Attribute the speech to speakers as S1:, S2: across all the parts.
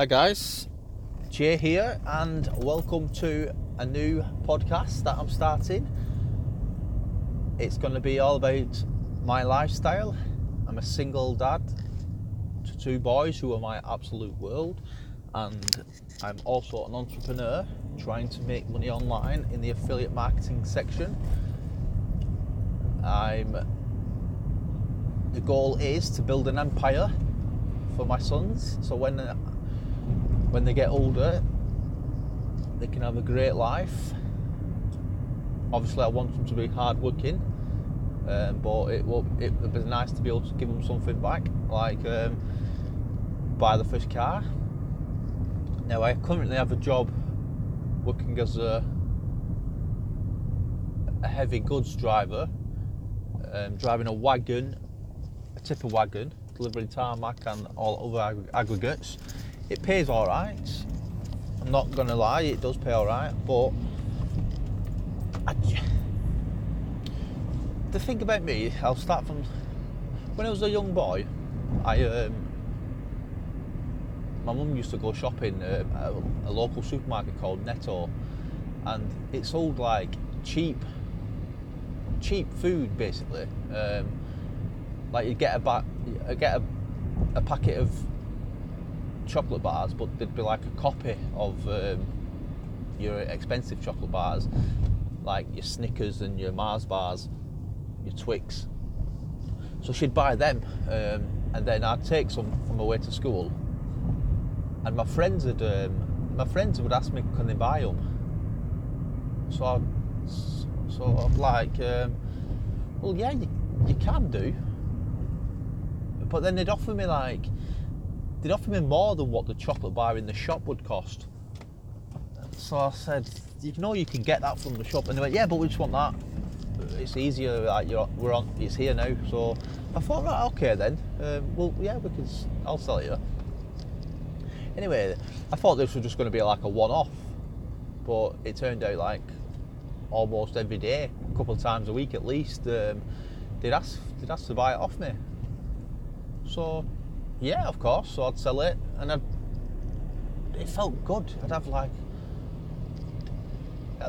S1: Hi guys, Jay here, and welcome to a new podcast that I'm starting. It's going to be all about my lifestyle. I'm a single dad to two boys who are my absolute world, and I'm also an entrepreneur trying to make money online in the affiliate marketing section. I'm the goal is to build an empire for my sons so when when they get older they can have a great life obviously I want them to be hard working um, but it will it would be nice to be able to give them something back like um, buy the first car now I currently have a job working as a, a heavy goods driver um, driving a wagon a tipper wagon, delivering tarmac and all other ag- aggregates. It pays all right. I'm not gonna lie, it does pay all right, but I, the thing about me, I'll start from when I was a young boy. I um, my mum used to go shopping at a local supermarket called Netto, and it sold like cheap, cheap food basically. Um, like you get a ba- get a, a packet of chocolate bars, but they'd be like a copy of um, your expensive chocolate bars, like your Snickers and your Mars bars, your Twix. So she'd buy them, um, and then I'd take some on my way to school. And my friends would, um, my friends would ask me, can they buy them? So, I'd, so I'm like, um, well, yeah, you, you can do but then they'd offer me like they'd offer me more than what the chocolate bar in the shop would cost. So I said, you know, you can get that from the shop, and they went, yeah, but we just want that. It's easier. Like you're, we're on. It's here now. So I thought, right, okay then. Um, well, yeah, we can. I'll sell it you. Anyway, I thought this was just going to be like a one-off, but it turned out like almost every day, a couple of times a week at least. Um, they'd ask, they'd ask to buy it off me. So, yeah, of course. So I'd sell it, and I'd, it felt good. I'd have like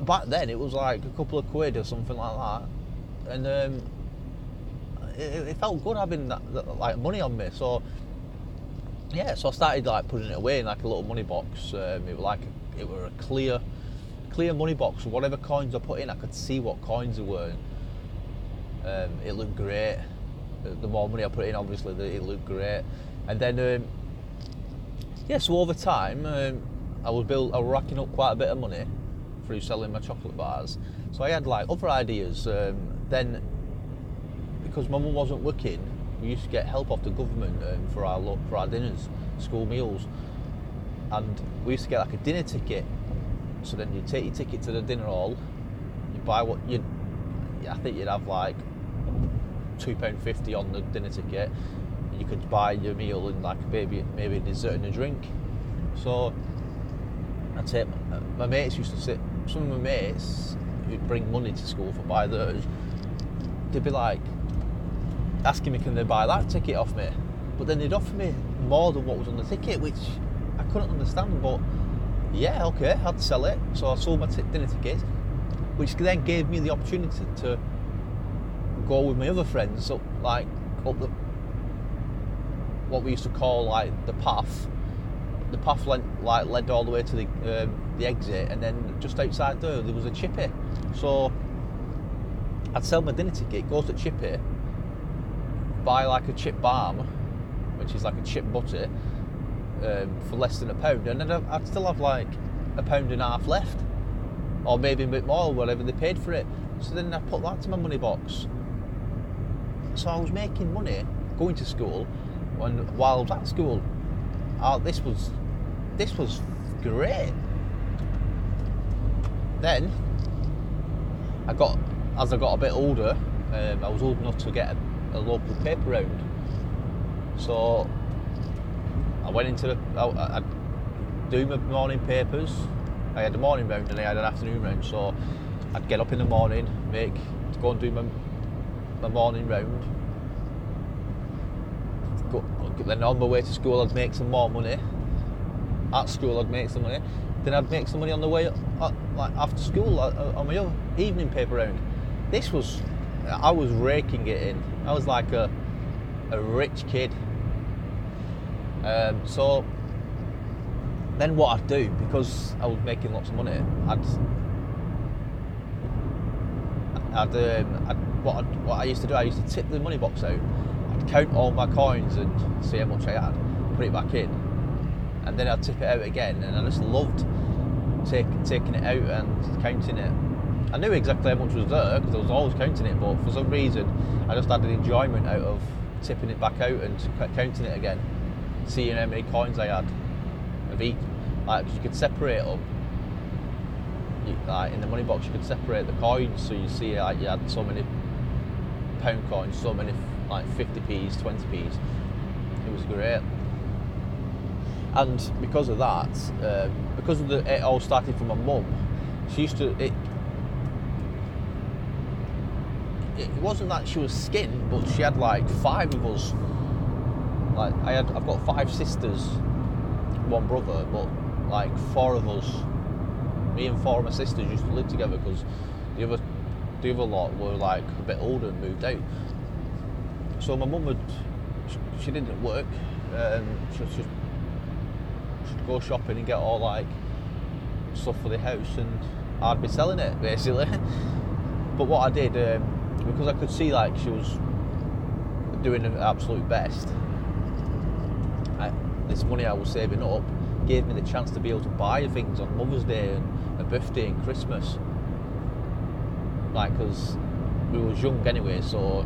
S1: back then it was like a couple of quid or something like that, and um, it, it, felt good having that, that, like money on me. So yeah, so I started like putting it away in like a little money box. Um, it was like it were a clear, clear money box. Whatever coins I put in, I could see what coins were. Um, it looked great the more money I put in, obviously, it looked great. And then, um, yeah, so over time, um, I was build, I was racking up quite a bit of money through selling my chocolate bars. So I had like other ideas. Um, then, because my mum wasn't working, we used to get help off the government um, for our for our dinners, school meals, and we used to get like a dinner ticket. So then you take your ticket to the dinner hall, you buy what you, I think you'd have like two pound fifty on the dinner ticket. You could buy your meal and like maybe maybe a dessert and a drink. So that's it. My mates used to sit. Some of my mates who'd bring money to school for buy those. They'd be like asking me, can they buy that ticket off me? But then they'd offer me more than what was on the ticket, which I couldn't understand. But yeah, okay, I'd sell it. So I sold my t- dinner ticket, which then gave me the opportunity to go with my other friends up like up the what we used to call like the path. The path went like led all the way to the um, the exit, and then just outside there there was a chippy. So I'd sell my dinner ticket, go to chippy, buy like a chip barm, which is like a chip butter, um, for less than a pound, and then I'd still have like a pound and a half left, or maybe a bit more, whatever they paid for it. So then I put that to my money box, so I was making money going to school, and while I was at school, oh, this was this was great. Then I got as I got a bit older, um, I was old enough to get a, a, local paper round. So I went into the I, I do my morning papers. I had a morning round and I had an afternoon round. So I'd get up in the morning, make go and do my my morning round. Go, then on my way to school, I'd make some more money. at school I'd make some money. Then I'd make some money on the way like after school on my other evening paper round. This was I was raking it in. I was like a a rich kid. Um, so then what I'd do because I was making lots of money, I'd I'd, um, I'd what, I'd, what I used to do, I used to tip the money box out. Count all my coins and see how much I had, put it back in, and then I'd tip it out again. And I just loved take, taking it out and counting it. I knew exactly how much was there because I was always counting it, but for some reason I just had an enjoyment out of tipping it back out and counting it again, seeing how many coins I had of each. Like you could separate them. Like in the money box, you could separate the coins, so you see like you had so many pound coins, so many like 50p's, 20p's. It was great. And because of that, um, because of the, it all started from my mum, she used to it. It wasn't that she was skin, but she had like five of us. Like I had, I've got five sisters, one brother, but like four of us, me and four of my sisters used to live together because the other, the other lot were like a bit older and moved out. So my mum would, she didn't work. Um, she, she, she'd go shopping and get all like stuff for the house, and I'd be selling it basically. but what I did, um, because I could see like she was doing the absolute best, I, this money I was saving up gave me the chance to be able to buy things on Mother's Day and a birthday and Christmas. Like, because we was young anyway, so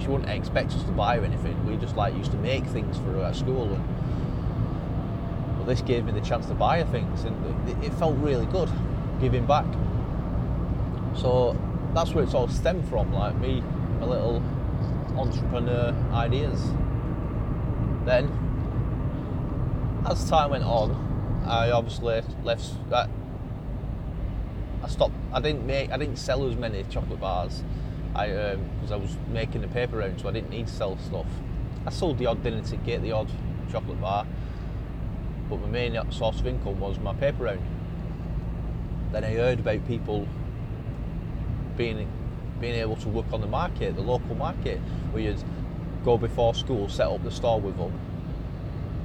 S1: she wouldn't expect us to buy her anything. We just like used to make things for her at school, and well, this gave me the chance to buy her things, and it, it felt really good giving back. So that's where it's all stemmed from, like me, my little entrepreneur ideas. Then, as time went on, I obviously left. I, I stopped. I didn't make. I didn't sell as many chocolate bars I because um, I was making the paper round, so I didn't need to sell stuff. I sold the odd dinner ticket, the odd chocolate bar, but my main source of income was my paper round. Then I heard about people being being able to work on the market, the local market, where you'd go before school, set up the store with them,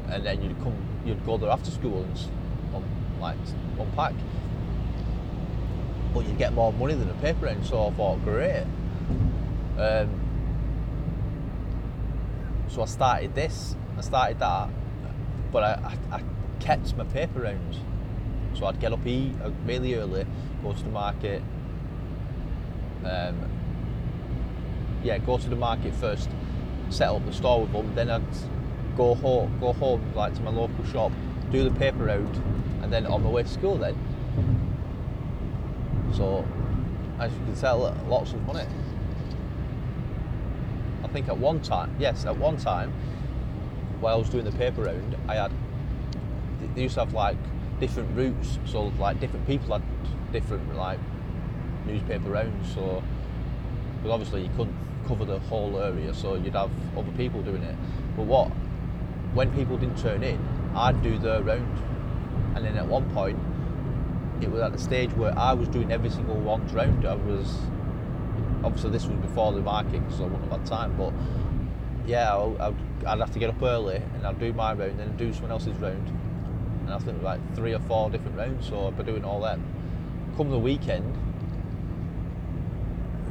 S1: and then you'd come, you'd go there after school and um, like unpack. But you'd get more money than a paper round, so I thought, great. Um, so I started this, I started that, but I, I, I kept my paper rounds. So I'd get up, eat uh, really early, go to the market. Um, yeah, go to the market first, set up the store with them. Then I'd go home, go home like to my local shop, do the paper round, and then on my way to school. Then, so as you can tell, lots of money think at one time, yes, at one time, while I was doing the paper round, I had they used to have like different routes, so like different people had different like newspaper rounds. So, but obviously you couldn't cover the whole area, so you'd have other people doing it. But what when people didn't turn in, I'd do their round, and then at one point, it was at the stage where I was doing every single one's round. I was obviously this was before the marking, so I wouldn't have had time. But yeah, I, would have to get up early and I'd do my round, then do someone else's round, and I think like three or four different rounds. So I'd be doing all them. Come the weekend,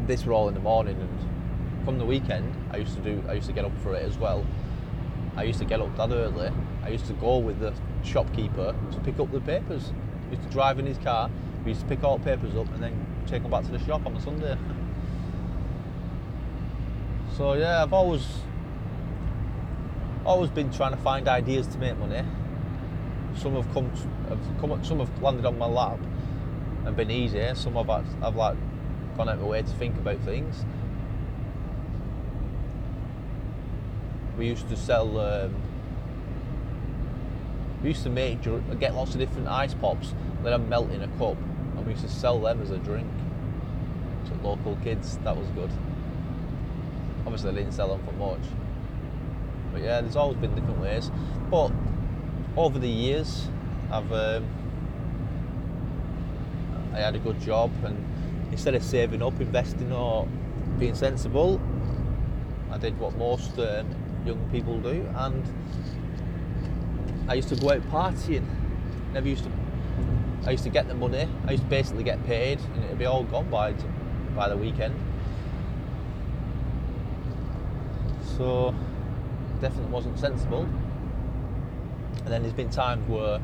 S1: this were all in the morning, and come the weekend, I used to do. I used to get up for it as well. I used to get up that early. I used to go with the shopkeeper to pick up the papers. He used to drive in his car. We used to pick all the papers up and then take them back to the shop on a Sunday. So yeah, I've always always been trying to find ideas to make money. Some have come, have come some have landed on my lap and been easy. Some have I've like gone out of my way to think about things. We used to sell. Um, we used to make get lots of different ice pops, let them melt in a cup, and we used to sell them as a drink to local kids. That was good. Obviously, I didn't sell them for much. But yeah, there's always been different ways. But over the years, I've um, I had a good job, and instead of saving up, investing, or being sensible, I did what most um, young people do, and I used to go out partying. Never used to. I used to get the money. I used to basically get paid, and it'd be all gone by by the weekend. So definitely wasn't sensible. And then there's been times where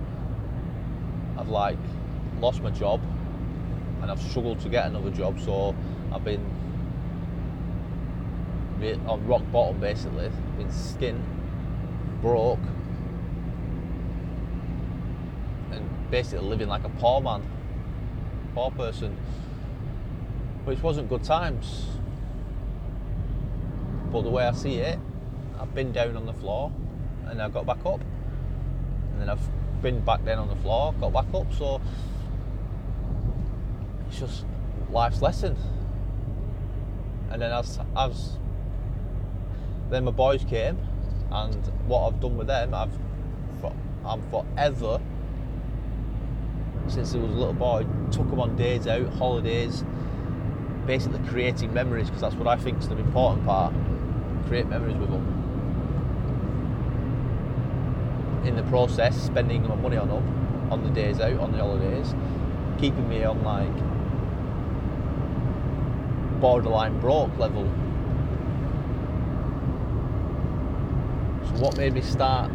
S1: I've like lost my job and I've struggled to get another job, so I've been on rock bottom basically, been skin broke, and basically living like a poor man, poor person, which wasn't good times. But the way I see it, I've been down on the floor and I got back up, and then I've been back down on the floor, got back up. So it's just life's lesson. And then as as then my boys came, and what I've done with them, I've I'm forever since I was a little boy took them on days out, holidays, basically creating memories because that's what I think is the important part. Create memories with them. In the process, spending my money on them on the days out, on the holidays, keeping me on like borderline broke level. So what made me start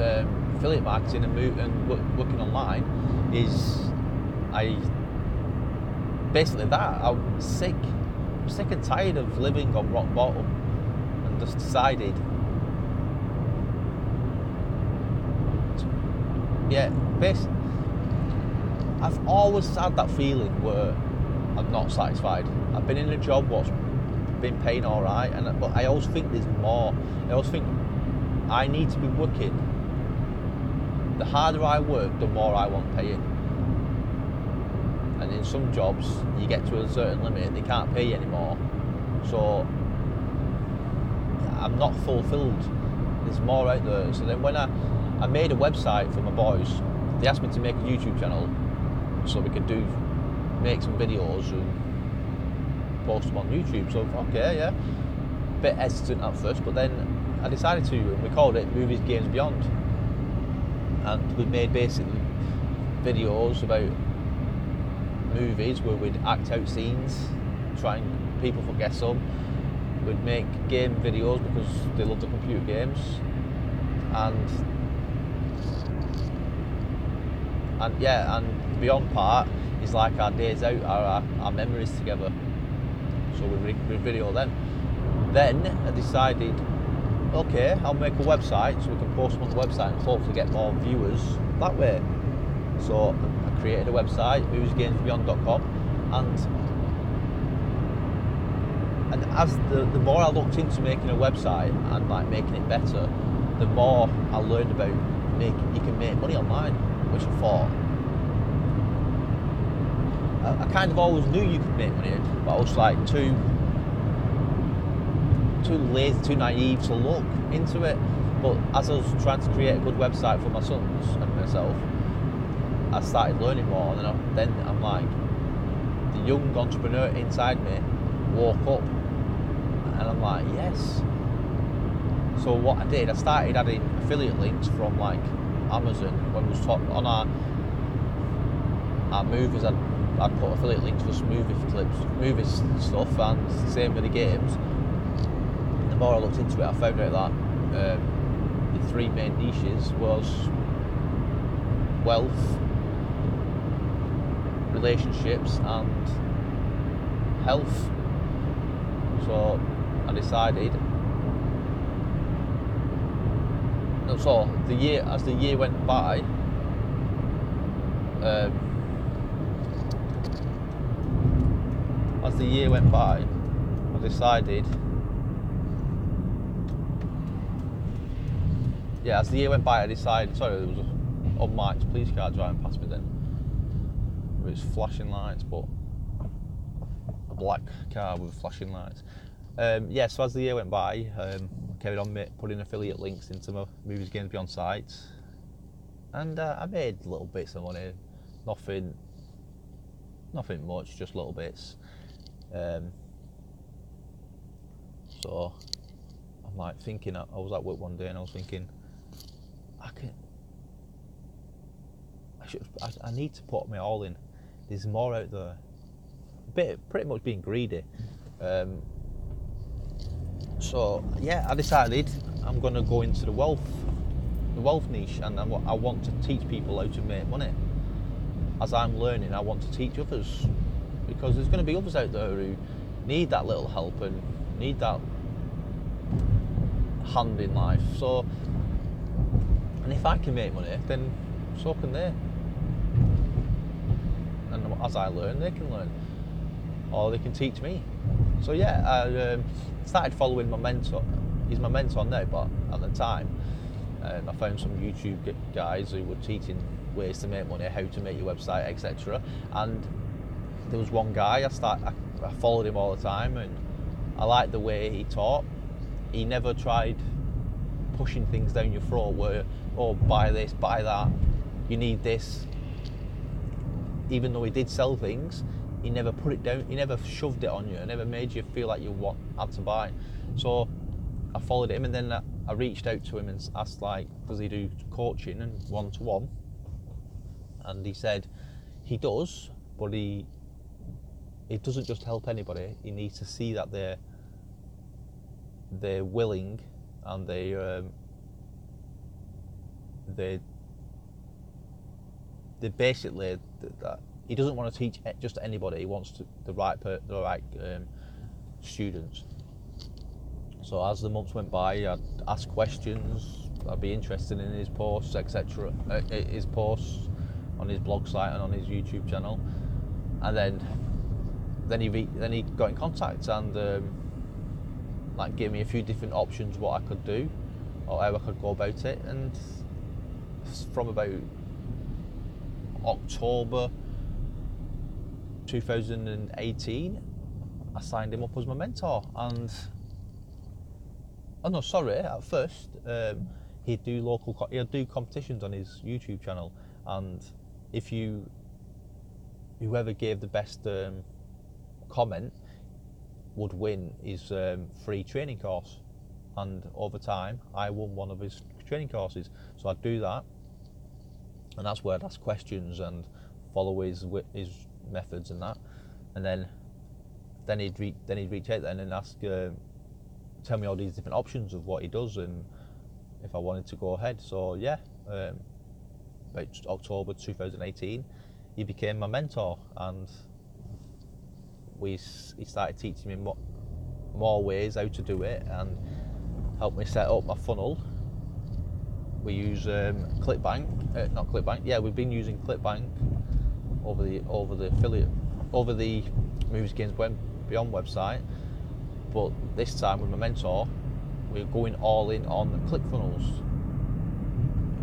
S1: um, affiliate marketing and, move, and working online is I basically that I'm sick, I'm sick and tired of living on rock bottom, and just decided, yeah, basically, I've always had that feeling where I'm not satisfied. I've been in a job what's been paying all right, and but I always think there's more. I always think I need to be working. The harder I work, the more I want paying. And in some jobs, you get to a certain limit, and they can't pay you anymore. So I'm not fulfilled. There's more out there. So then when I, I made a website for my boys, they asked me to make a YouTube channel so we could do make some videos and post them on YouTube. So okay, yeah, bit hesitant at first, but then I decided to, and we called it Movies, Games, Beyond, and we made basically videos about movies where we'd act out scenes, trying people for guess some. We'd make game videos because they loved the computer games, and and yeah, and beyond part is like our days out, our, our memories together. So we, we video them. Then I decided, okay, I'll make a website so we can post them on the website and hopefully get more viewers that way. So created a website, moviesgamesbeyond.com, and and as the, the more I looked into making a website and like making it better, the more I learned about make you can make money online, which I thought I, I kind of always knew you could make money, but I was like too too lazy, too naive to look into it. But as I was trying to create a good website for my sons and myself, I started learning more, and then, I'm like, the young entrepreneur inside me woke up, and I'm like, yes. So what I did, I started adding affiliate links from like Amazon when we was talk, on our our movies. I'd I put affiliate links for movie clips, movie stuff, and same with the games. The more I looked into it, I found out that um, the three main niches was wealth, relationships, and health. So I decided. So the year, as the year went by. Um, as the year went by, I decided. Yeah, as the year went by, I decided. Sorry, there was a unmarked police car driving past me then. With its flashing lights, but a black car with flashing lights. Um, yeah, so as the year went by, um, carried on putting affiliate links into my movies, games beyond sites, and uh, I made little bits of money. Nothing, nothing much, just little bits. Um, so I'm like thinking. I, I was at work one day and I was thinking, I can. I should. I, I need to put my all in. There's more out there. Bit, pretty much being greedy. Um, so yeah, I decided I'm going to go into the wealth, the wealth niche, and I, wa- I want to teach people how to make money. As I'm learning, I want to teach others because there's going to be others out there who need that little help and need that hand in life. So, and if I can make money, then so can they. As I learn, they can learn, or they can teach me. So yeah, I um, started following my mentor. He's my mentor now, but at the time, um, I found some YouTube guys who were teaching ways to make money, how to make your website, etc. And there was one guy I start I, I followed him all the time, and I liked the way he taught. He never tried pushing things down your throat where oh buy this, buy that, you need this. Even though he did sell things, he never put it down. He never shoved it on you. He never made you feel like you want had to buy. So I followed him, and then I, I reached out to him and asked like, does he do coaching and one to one? And he said he does, but he it doesn't just help anybody. He needs to see that they're they're willing and they um, they they basically that he doesn't want to teach just anybody. He wants to, the right per, the right um, students. So as the months went by, I'd ask questions. I'd be interested in his posts, etc. Uh, his posts on his blog site and on his YouTube channel, and then then he re- then he got in contact and um, like gave me a few different options what I could do or how I could go about it, and from about October 2018, I signed him up as my mentor and. Oh no, sorry. At first, um, he'd do local, he'd do competitions on his YouTube channel, and if you, whoever gave the best um, comment, would win his um, free training course. And over time, I won one of his training courses. So I'd do that, and that's where I'd ask questions and follow his his methods and that, and then then he'd re- then he'd reach out then and ask. Um, tell me all these different options of what he does and if I wanted to go ahead. So yeah, um, about October 2018, he became my mentor and we he started teaching me more, more ways how to do it and helped me set up my funnel. We use um, ClickBank, uh, not ClickBank. Yeah, we've been using ClickBank over the over the affiliate over the Movies Games Beyond website but this time with my mentor, we're going all in on the ClickFunnels.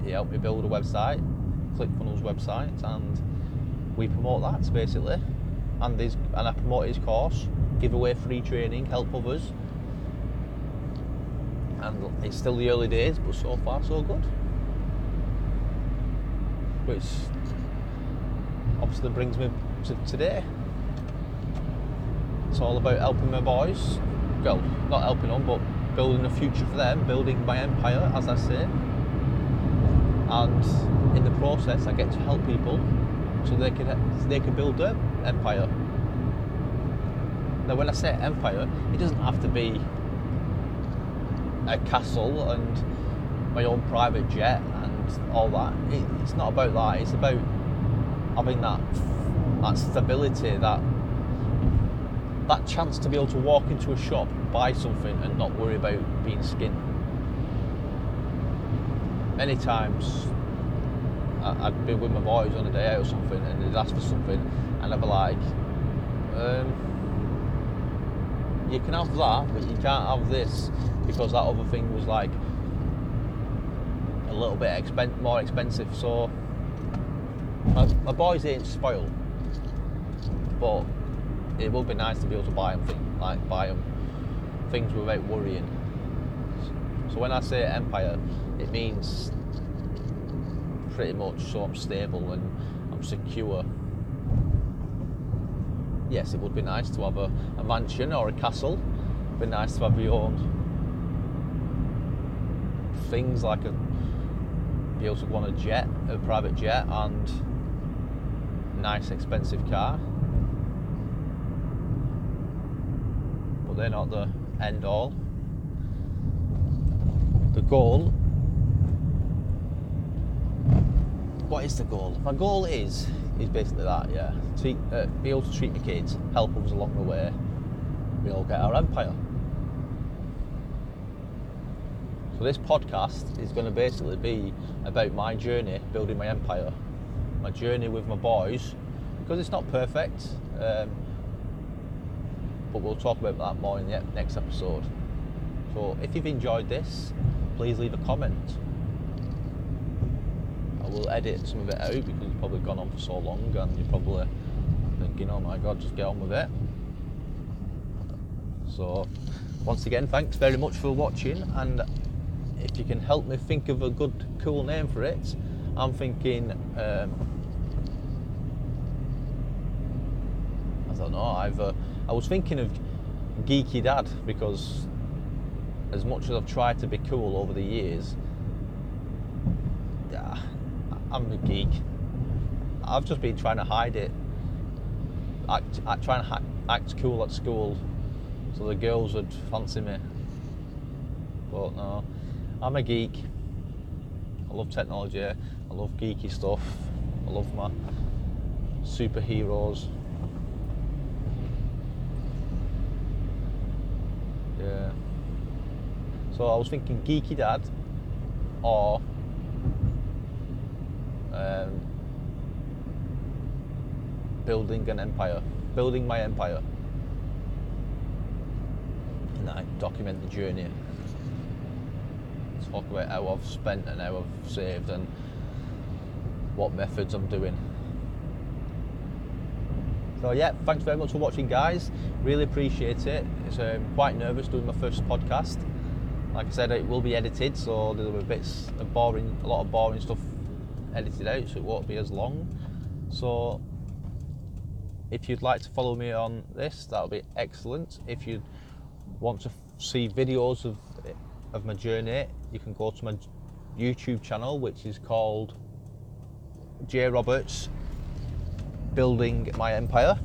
S1: He helped me build a website, ClickFunnels website, and we promote that basically. And his, and I promote his course, give away free training, help others. And it's still the early days, but so far so good. Which obviously brings me to today. It's all about helping my boys. Well, not helping them, but building a future for them, building my empire, as I say. And in the process, I get to help people so they can they can build their empire. Now, when I say empire, it doesn't have to be a castle and my own private jet and all that. It, it's not about that. It's about having that that stability, that that chance to be able to walk into a shop, buy something, and not worry about being skinned. Many times, I'd be with my boys on a day out or something, and they'd ask for something, and I'd be like, um, "You can have that, but you can't have this because that other thing was like a little bit expen- more expensive." So my, my boys ain't spoiled, but it would be nice to be able to buy them things like buy them things without worrying. So when I say empire, it means pretty much so I'm stable and I'm secure. Yes, it would be nice to have a, a mansion or a castle. It'd be nice to have your own things like a be able to go on a jet, a private jet, and nice expensive car. But they're not the end all. The goal. What is the goal? My goal is is basically that, yeah. Treat, uh, be able to treat my kids, help us along the way. We all get our empire. So this podcast is going to basically be about my journey building my empire, my journey with my boys, because it's not perfect. Um, but we'll talk about that more in the next episode. So if you've enjoyed this, please leave a comment. I will edit some of it out because probably gone on for so long and you're probably thinking, oh my god, just get on with it. So once again, thanks very much for watching and if you can help me think of a good, cool name for it, I'm thinking. Um, I don't know. Uh, I was thinking of geeky dad because as much as I've tried to be cool over the years, I'm a geek. I've just been trying to hide it. Act, act trying to act cool at school, so the girls would fancy me. But no, I'm a geek. I love technology. I love geeky stuff. I love my superheroes. Yeah. So I was thinking geeky dad or um, building an empire, building my empire. And I document the journey talk about how I've spent and how I've saved and what methods I'm doing. So yeah, thanks very much for watching, guys. Really appreciate it. It's um, quite nervous doing my first podcast. Like I said, it will be edited, so there will be bits of boring, a lot of boring stuff edited out, so it won't be as long. So if you'd like to follow me on this, that'll be excellent. If you want to see videos of of my journey, you can go to my YouTube channel, which is called J Roberts Building My Empire.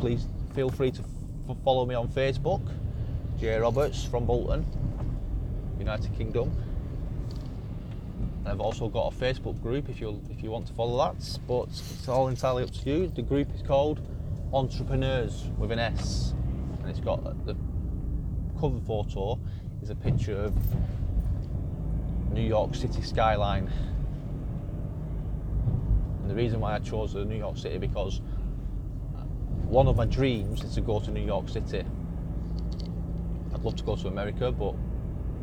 S1: Please feel free to follow me on Facebook, J Roberts from Bolton, United Kingdom. I've also got a Facebook group if you if you want to follow that, but it's all entirely up to you. The group is called Entrepreneurs with an S, and it's got uh, the cover photo is a picture of New York City skyline. And the reason why I chose New York City because one of my dreams is to go to New York City. I'd love to go to America, but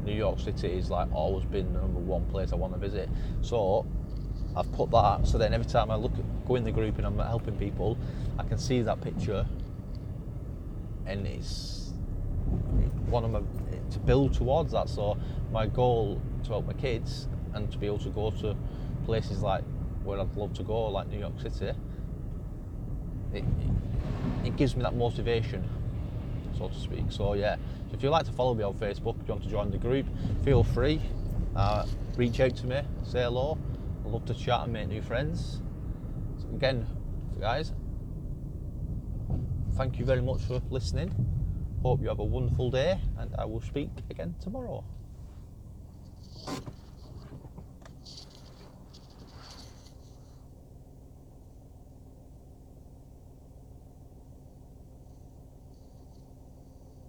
S1: New York City is like always been the number one place I want to visit. So I've put that so then every time I look at, go in the group and I'm helping people, I can see that picture and it's one of my to build towards that. So my goal to help my kids and to be able to go to places like where I'd love to go, like New York City, it, it gives me that motivation, so to speak. So yeah, so if you'd like to follow me on Facebook, if you want to join the group, feel free. Uh, reach out to me, say hello. I love to chat and make new friends. So again, guys, thank you very much for listening. Hope you have a wonderful day, and I will speak again tomorrow.